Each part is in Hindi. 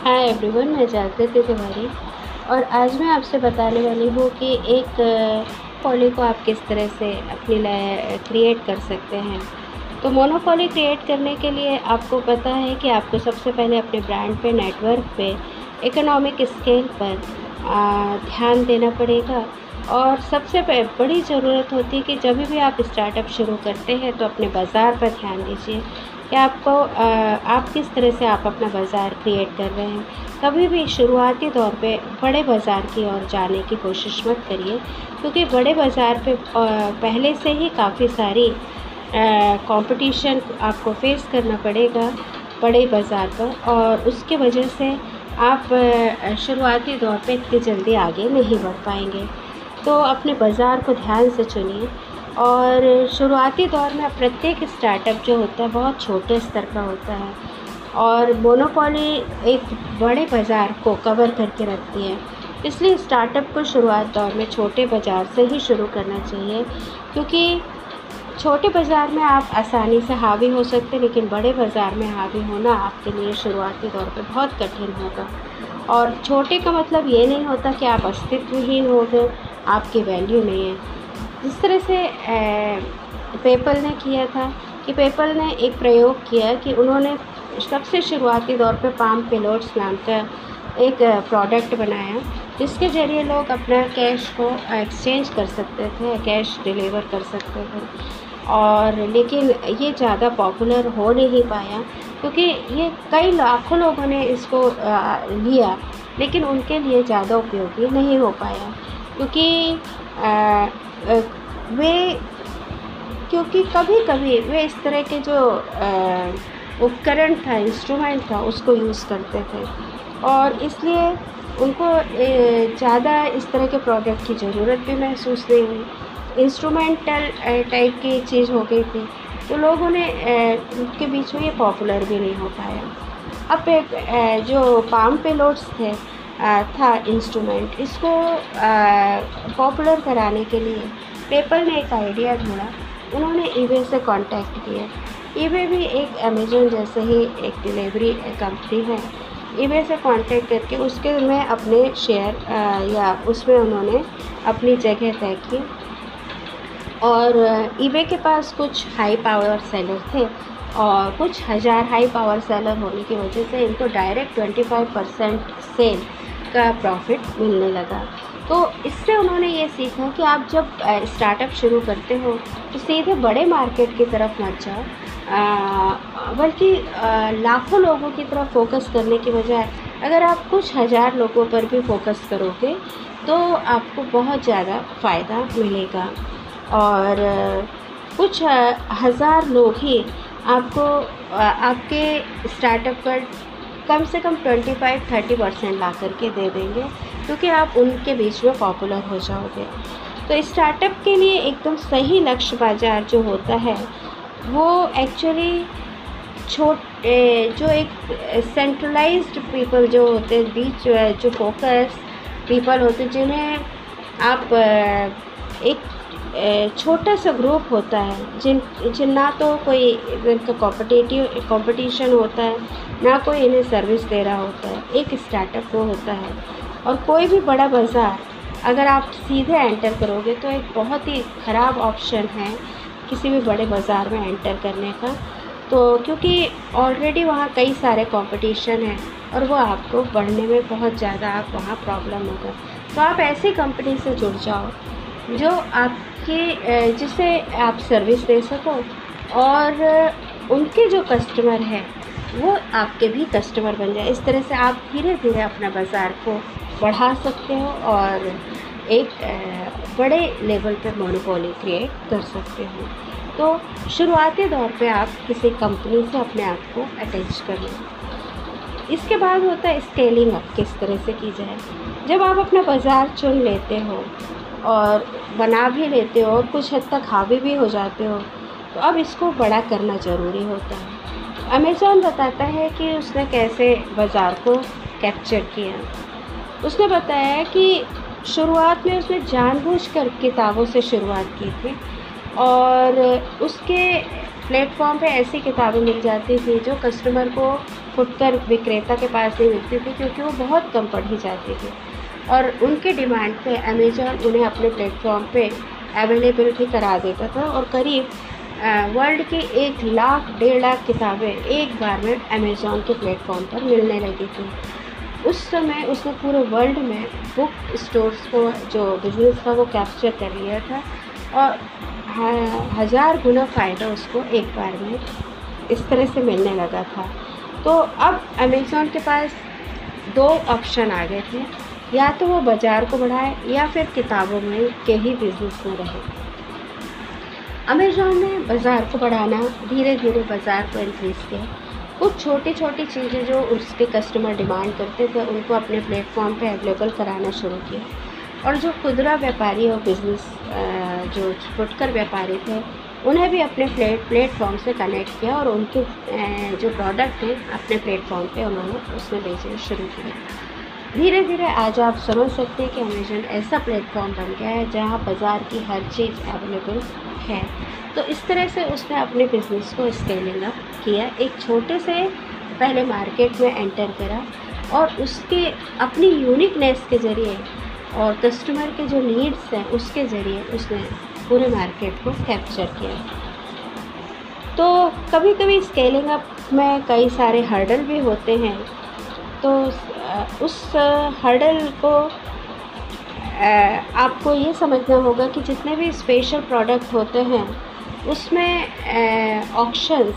हाय एवरीवन, मैं जागृति तिवारी और आज मैं आपसे बताने वाली हूँ कि एक पॉली को आप किस तरह से अपनी क्रिएट कर सकते हैं। तो मोनोपॉली क्रिएट करने के लिए आपको पता है कि आपको सबसे पहले अपने ब्रांड पे नेटवर्क पे इकोनॉमिक स्केल पर ध्यान देना पड़ेगा। और सबसे बड़ी ज़रूरत होती है कि जब भी आप स्टार्टअप शुरू करते हैं तो अपने बाज़ार पर ध्यान दीजिए। कि आपको आप किस तरह से आप अपना बाज़ार क्रिएट कर रहे हैं। कभी भी शुरुआती दौर पे बड़े बाज़ार की ओर जाने की कोशिश मत करिए, क्योंकि बड़े बाज़ार पे पहले से ही काफ़ी सारी कंपटीशन आपको फेस करना पड़ेगा बड़े बाज़ार पर और उसके वजह से आप शुरुआती दौर पे इतनी जल्दी आगे नहीं बढ़ पाएँगे। तो अपने बाज़ार को ध्यान से चुनिए। और शुरुआती दौर में प्रत्येक स्टार्टअप जो होता है, बहुत छोटे स्तर का होता है। और मोनोपॉली एक बड़े बाज़ार को कवर करके रखती है। इसलिए स्टार्टअप को शुरुआत दौर में छोटे बाज़ार से ही शुरू करना चाहिए, क्योंकि छोटे बाज़ार में आप आसानी से हावी हो सकते हैं, लेकिन बड़े बाज़ार में हावी होना आपके लिए शुरुआती दौर पर बहुत कठिन होगा। और छोटे का मतलब ये नहीं होता कि आप अस्तित्वहीन हो गए, आपकी वैल्यू नहीं है। जिस तरह से पेपल ने किया था कि पेपल ने एक प्रयोग किया कि उन्होंने सबसे शुरुआती दौर पे पाम पेलोड्स नाम का एक प्रोडक्ट बनाया, जिसके ज़रिए लोग अपना कैश को एक्सचेंज कर सकते थे कैश डिलीवर कर सकते थे। और लेकिन ये ज़्यादा पॉपुलर हो नहीं पाया, क्योंकि ये कई लाखों लोगों ने इसको लिया, लेकिन उनके लिए ज़्यादा उपयोगी नहीं हो पाया। क्योंकि वे, क्योंकि कभी कभी वे इस तरह के जो उपकरण था इंस्ट्रूमेंट था, उसको यूज़ करते थे। और इसलिए उनको ज़्यादा इस तरह के प्रोडक्ट की ज़रूरत भी महसूस नहीं हुई। इंस्ट्रूमेंटल टाइप की चीज़ हो गई थी तो लोगों ने उनके बीच में ये पॉपुलर भी नहीं हो पाया। अब एक जो पाम पेलोड्स थे था इंस्ट्रूमेंट इसको पॉपुलर कराने के लिए पेपर ने एक आइडिया ढूंढा. उन्होंने ईबे से कांटेक्ट किया. ईबे भी एक अमेजोन जैसे ही एक डिलीवरी कंपनी है. ईबे से कांटेक्ट करके उसके में अपने शेयर या उसमें उन्होंने अपनी जगह तय की. और ईबे के पास कुछ हाई पावर सेलर थे और कुछ हज़ार हाई पावर सेलर होने की वजह से इनको डायरेक्ट 25 परसेंट सेल का प्रॉफिट मिलने लगा। तो इससे उन्होंने ये सीखा कि आप जब स्टार्टअप शुरू करते हो तो सीधे बड़े मार्केट की तरफ़ मत जाओ। बल्कि लाखों लोगों की तरफ़ फोकस करने की बजाय अगर आप कुछ हज़ार लोगों पर भी फोकस करोगे तो आपको बहुत ज़्यादा फ़ायदा मिलेगा। और कुछ हज़ार लोग ही आपको आपके स्टार्टअप पर कम से कम ट्वेंटी फाइव थर्टी परसेंट ला करके दे देंगे, क्योंकि आप उनके बीच में पॉपुलर हो जाओगे। तो स्टार्टअप के लिए एकदम सही लक्ष्य बाज़ार जो होता है, वो एक्चुअली छोट जो एक सेंट्रलाइज्ड पीपल जो होते हैं, बीच, जो फोकस पीपल होते हैं, जिन्हें आप एक छोटा सा ग्रुप होता है, जिन जिन ना तो कोई इनका कॉम्पिटिटिव कंपटीशन होता है, ना कोई इन्हें सर्विस दे रहा होता है, एक स्टार्टअप वो होता है। और कोई भी बड़ा बाज़ार, अगर आप सीधे एंटर करोगे तो एक बहुत ही ख़राब ऑप्शन है, किसी भी बड़े बाज़ार में एंटर करने का। तो क्योंकि ऑलरेडी वहाँ कई सारे कंपटीशन हैं, और वो आपको बढ़ने में बहुत ज़्यादा आप वहाँ प्रॉब्लम होगा। तो आप ऐसी कंपनी से जुड़ जाओ, जो आपके जिसे आप सर्विस दे सको और उनके जो कस्टमर हैं, वो आपके भी कस्टमर बन जाए। इस तरह से आप धीरे धीरे अपना बाज़ार को बढ़ा सकते हो और एक बड़े लेवल पर मोनोपोली क्रिएट कर सकते हो। तो शुरुआती दौर पे आप किसी कंपनी से अपने आप को अटैच कर लें। इसके बाद होता है स्केलिंग अप किस तरह से की जाए। जब आप अपना बाज़ार चुन लेते हो और बना भी लेते हो और कुछ हद तक हावी भी हो जाते हो तो अब इसको बड़ा करना ज़रूरी होता है। अमेज़ोन बताता है कि उसने कैसे बाज़ार को कैप्चर किया। उसने बताया कि शुरुआत में उसने जानबूझकर किताबों से शुरुआत की थी और उसके प्लेटफॉर्म पे ऐसी किताबें मिल जाती थी जो कस्टमर को फुटकर विक्रेता के पास नहीं मिलती थी, क्योंकि वो बहुत कम पढ़ी जाती थी। और उनके डिमांड पे अमेज़ॉन उन्हें अपने प्लेटफॉर्म पे अवेलेबल भी करा देता था और करीब वर्ल्ड की एक लाख, डेढ़ लाख किताबें एक बार में अमेज़ॉन के प्लेटफॉर्म पर मिलने लगी थी। उस समय उसने पूरे वर्ल्ड में बुक स्टोर्स को, जो बिज़नेस था, वो कैप्चर कर लिया था और हज़ार गुना फ़ायदा उसको एक बार में इस तरह से मिलने लगा था। तो अब अमेज़ॉन के पास दो ऑप्शन आ गए थे। या तो वो बाज़ार को बढ़ाए या फिर किताबों में के ही बिज़नेस में रहे। अमेज़ॉन ने बाज़ार को बढ़ाना धीरे धीरे बाज़ार को इंक्रीज़ किया। कुछ छोटी छोटी चीज़ें जो उसके कस्टमर डिमांड करते थे, उनको अपने प्लेटफॉर्म पे अवेलेबल कराना शुरू किया। और जो खुदरा व्यापारी और बिज़नेस जो फुटकर व्यापारी थे, उन्हें भी अपने प्लेट प्लेटफॉर्म से कनेक्ट किया और उनके जो प्रोडक्ट हैं अपने प्लेटफॉर्म पे उन्होंने उसमें बेचना शुरू किया। धीरे धीरे आज आप समझ सकते हैं कि अमेजन ऐसा प्लेटफॉर्म बन गया है जहाँ बाज़ार की हर चीज़ अवेलेबल है। तो इस तरह से उसने अपने बिज़नेस को स्केलिंग अप किया। एक छोटे से पहले मार्केट में एंटर करा और उसके अपनी यूनिकनेस के ज़रिए और कस्टमर के जो नीड्स हैं उसके ज़रिए उसने पूरे मार्केट को कैप्चर किया। तो कभी कभी स्केलिंग अप में कई सारे हर्डल भी होते हैं। तो उस हर्डल को आपको ये समझना होगा कि जितने भी स्पेशल प्रोडक्ट होते हैं, उसमें ऑप्शंस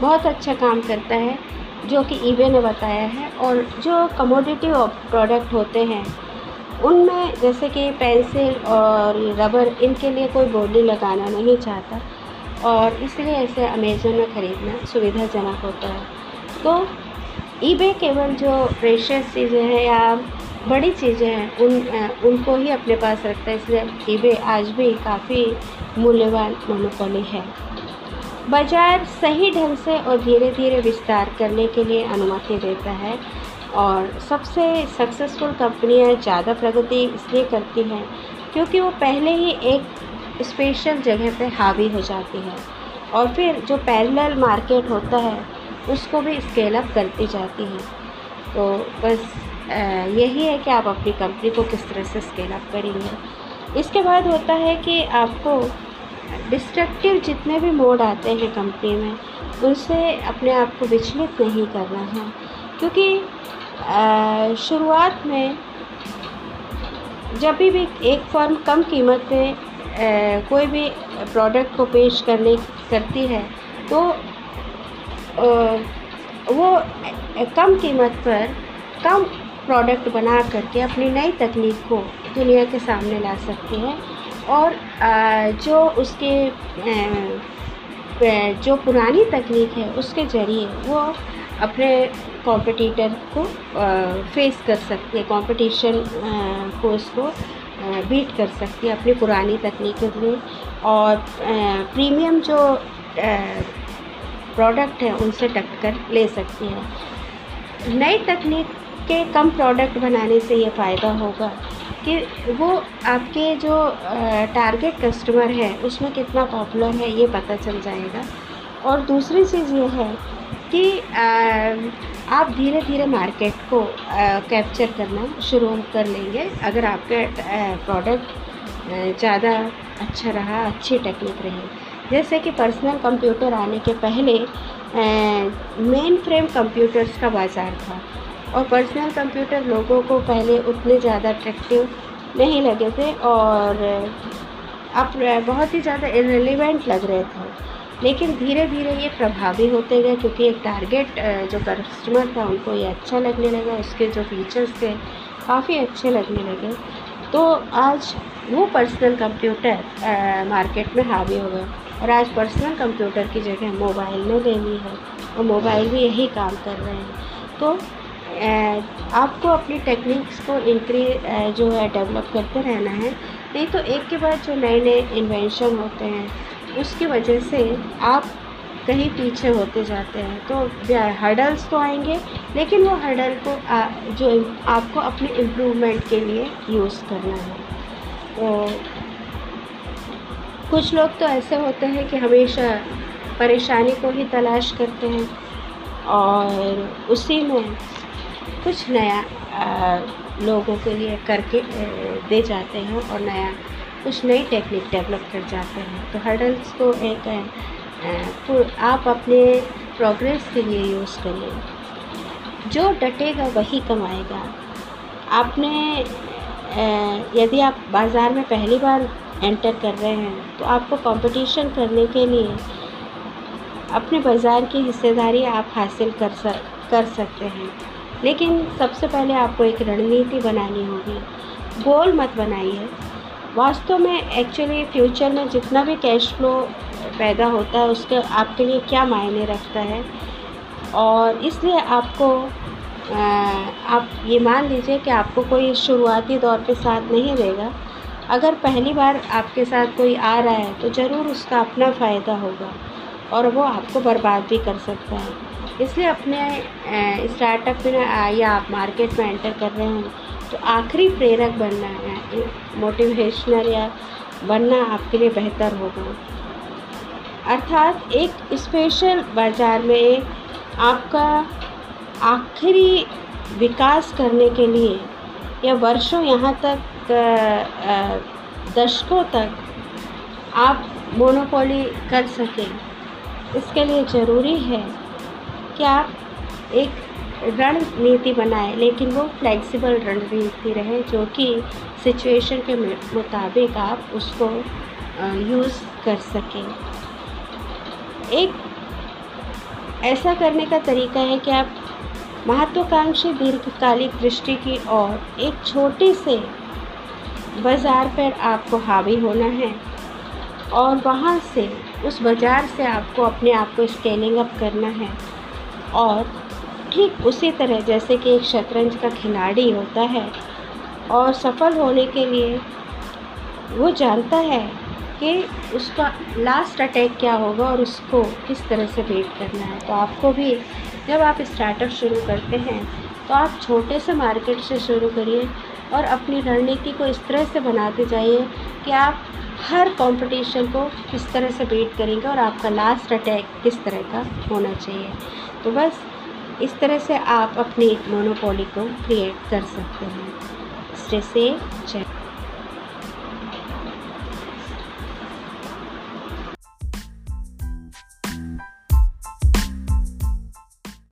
बहुत अच्छा काम करता है, जो कि ईबे ने बताया है और जो कमोडिटी प्रोडक्ट होते हैं, उनमें जैसे कि पेंसिल और रबर इनके लिए कोई बोली लगाना नहीं चाहता और इसलिए ऐसे अमेज़न में ख़रीदना सुविधाजनक होता है। तो ईबे केवल जो प्रेशियस चीज़ें हैं या बड़ी चीज़ें हैं, उन, उनको ही अपने पास रखता है, इसलिए ईबे आज भी काफ़ी मूल्यवान मोनोपोली है। बाज़ार सही ढंग से और धीरे धीरे विस्तार करने के लिए अनुमति देता है और सबसे सक्सेसफुल कंपनियाँ ज़्यादा प्रगति इसलिए करती हैं क्योंकि वो पहले ही एक स्पेशल जगह पे हावी हो जाती है और फिर जो पैरेलल मार्केट होता है उसको भी स्केल अप करती जाती है। तो बस यही है कि आप अपनी कंपनी को किस तरह से स्केल अप करेंगे। इसके बाद होता है कि आपको डिस्ट्रक्टिव जितने भी मोड आते हैं कंपनी में, उनसे अपने आप को विचलित नहीं करना है। क्योंकि शुरुआत में जब भी एक फर्म कम कीमत पे कोई भी प्रोडक्ट को पेश करने, करती है तो वो कम कीमत पर कम प्रोडक्ट बना करके अपनी नई तकनीक को दुनिया के सामने ला सकते हैं। और जो उसके जो पुरानी तकनीक है, उसके ज़रिए वो अपने कॉम्पिटिटर को फेस कर सकती है कंपटीशन को उसको बीट कर सकती है अपनी पुरानी तकनीकों में। और प्रीमियम जो प्रोडक्ट है, उनसे टक्कर ले सकती हैं। नई तकनीक के कम प्रोडक्ट बनाने से ये फ़ायदा होगा कि वो आपके जो टारगेट कस्टमर है, उसमें कितना पॉपुलर है, ये पता चल जाएगा। और दूसरी चीज़ ये है कि आप धीरे धीरे मार्केट को कैप्चर करना शुरू कर लेंगे। अगर आपका प्रोडक्ट ज़्यादा अच्छा रहा, अच्छी टेक्निक रही जैसे कि पर्सनल कंप्यूटर आने के पहले मेन फ्रेम कंप्यूटर्स का बाज़ार था। और पर्सनल कंप्यूटर लोगों को पहले उतने ज़्यादा अट्रैक्टिव नहीं लगे थे और अब बहुत ही ज़्यादा इरेलीवेंट लग रहे थे। लेकिन धीरे धीरे ये प्रभावी होते गए क्योंकि एक टारगेट जो कस्टमर था, उनको ये अच्छा लगने लगा। उसके जो फीचर्स थे, काफ़ी अच्छे लगने लगे। तो आज वो पर्सनल कंप्यूटर मार्केट में हावी हो गए। और आज पर्सनल कंप्यूटर की जगह मोबाइल ने ले ली है और मोबाइल भी यही काम कर रहे हैं। तो आपको अपनी टेक्निक्स को इंक्रीज जो है डेवलप करते रहना है। नहीं तो एक के बाद जो नए नए इन्वेंशन होते हैं उसकी वजह से आप कहीं पीछे होते जाते हैं। तो हर्डल्स तो आएँगे लेकिन वो हर्डल को आ, जो आपको अपने इम्प्रूवमेंट के लिए यूज़ करना है। तो कुछ लोग तो ऐसे होते हैं कि हमेशा परेशानी को ही तलाश करते हैं और उसी में कुछ नया लोगों के लिए करके दे जाते हैं और नया कुछ नई टेक्निक डेवलप कर जाते हैं। तो हर्डल्स को एक तो आप अपने प्रोग्रेस के लिए यूज़ करिए। जो डटेगा वही कमाएगा। आपने यदि आप बाज़ार में पहली बार एंटर कर रहे हैं तो आपको कंपटीशन करने के लिए अपने बाज़ार की हिस्सेदारी आप हासिल कर सक, कर सकते हैं। लेकिन सबसे पहले आपको एक रणनीति बनानी होगी। गोल मत बनाइए। वास्तव में एक्चुअली फ्यूचर में जितना भी कैश फ्लो पैदा होता है, उसके आपके लिए क्या मायने रखता है? और इसलिए आपको आप ये मान लीजिए कि आपको कोई शुरुआती दौर पे साथ नहीं देगा। अगर पहली बार आपके साथ कोई आ रहा है तो ज़रूर उसका अपना फ़ायदा होगा और वो आपको बर्बाद भी कर सकता है। इसलिए अपने स्टार्टअप में या आप मार्केट में एंटर कर रहे हैं तो आखिरी प्रेरक बनना है मोटिवेशनल या बनना आपके लिए बेहतर होगा। अर्थात एक स्पेशल बाज़ार में आपका आखिरी विकास करने के लिए या वर्षों यहाँ तक दशकों तक आप मोनोपोली कर सकें। इसके लिए ज़रूरी है कि आप एक रणनीति बनाएँ, लेकिन वो फ्लेक्सिबल रणनीति रहे, जो कि सिचुएशन के मुताबिक आप उसको यूज़ कर सकें। एक ऐसा करने का तरीका है कि आप महत्वाकांक्षी दीर्घकालिक दृष्टि की ओर एक छोटे से बाज़ार पर आपको हावी होना है और वहाँ से, उस बाज़ार से आपको अपने आप को स्केलिंग अप करना है। और ठीक उसी तरह जैसे कि एक शतरंज का खिलाड़ी होता है और सफल होने के लिए वो जानता है कि उसका लास्ट अटैक क्या होगा और उसको किस तरह से वेट करना है। तो आपको भी जब आप स्टार्टअप शुरू करते हैं तो आप छोटे से मार्केट से शुरू करिए और अपनी रणनीति को इस तरह से बनाते जाइए कि आप हर कंपटीशन को किस तरह से बीट करेंगे और आपका लास्ट अटैक किस तरह का होना चाहिए। तो बस इस तरह से आप अपनी मोनोपोली को क्रिएट कर सकते हैं। स्टे से जय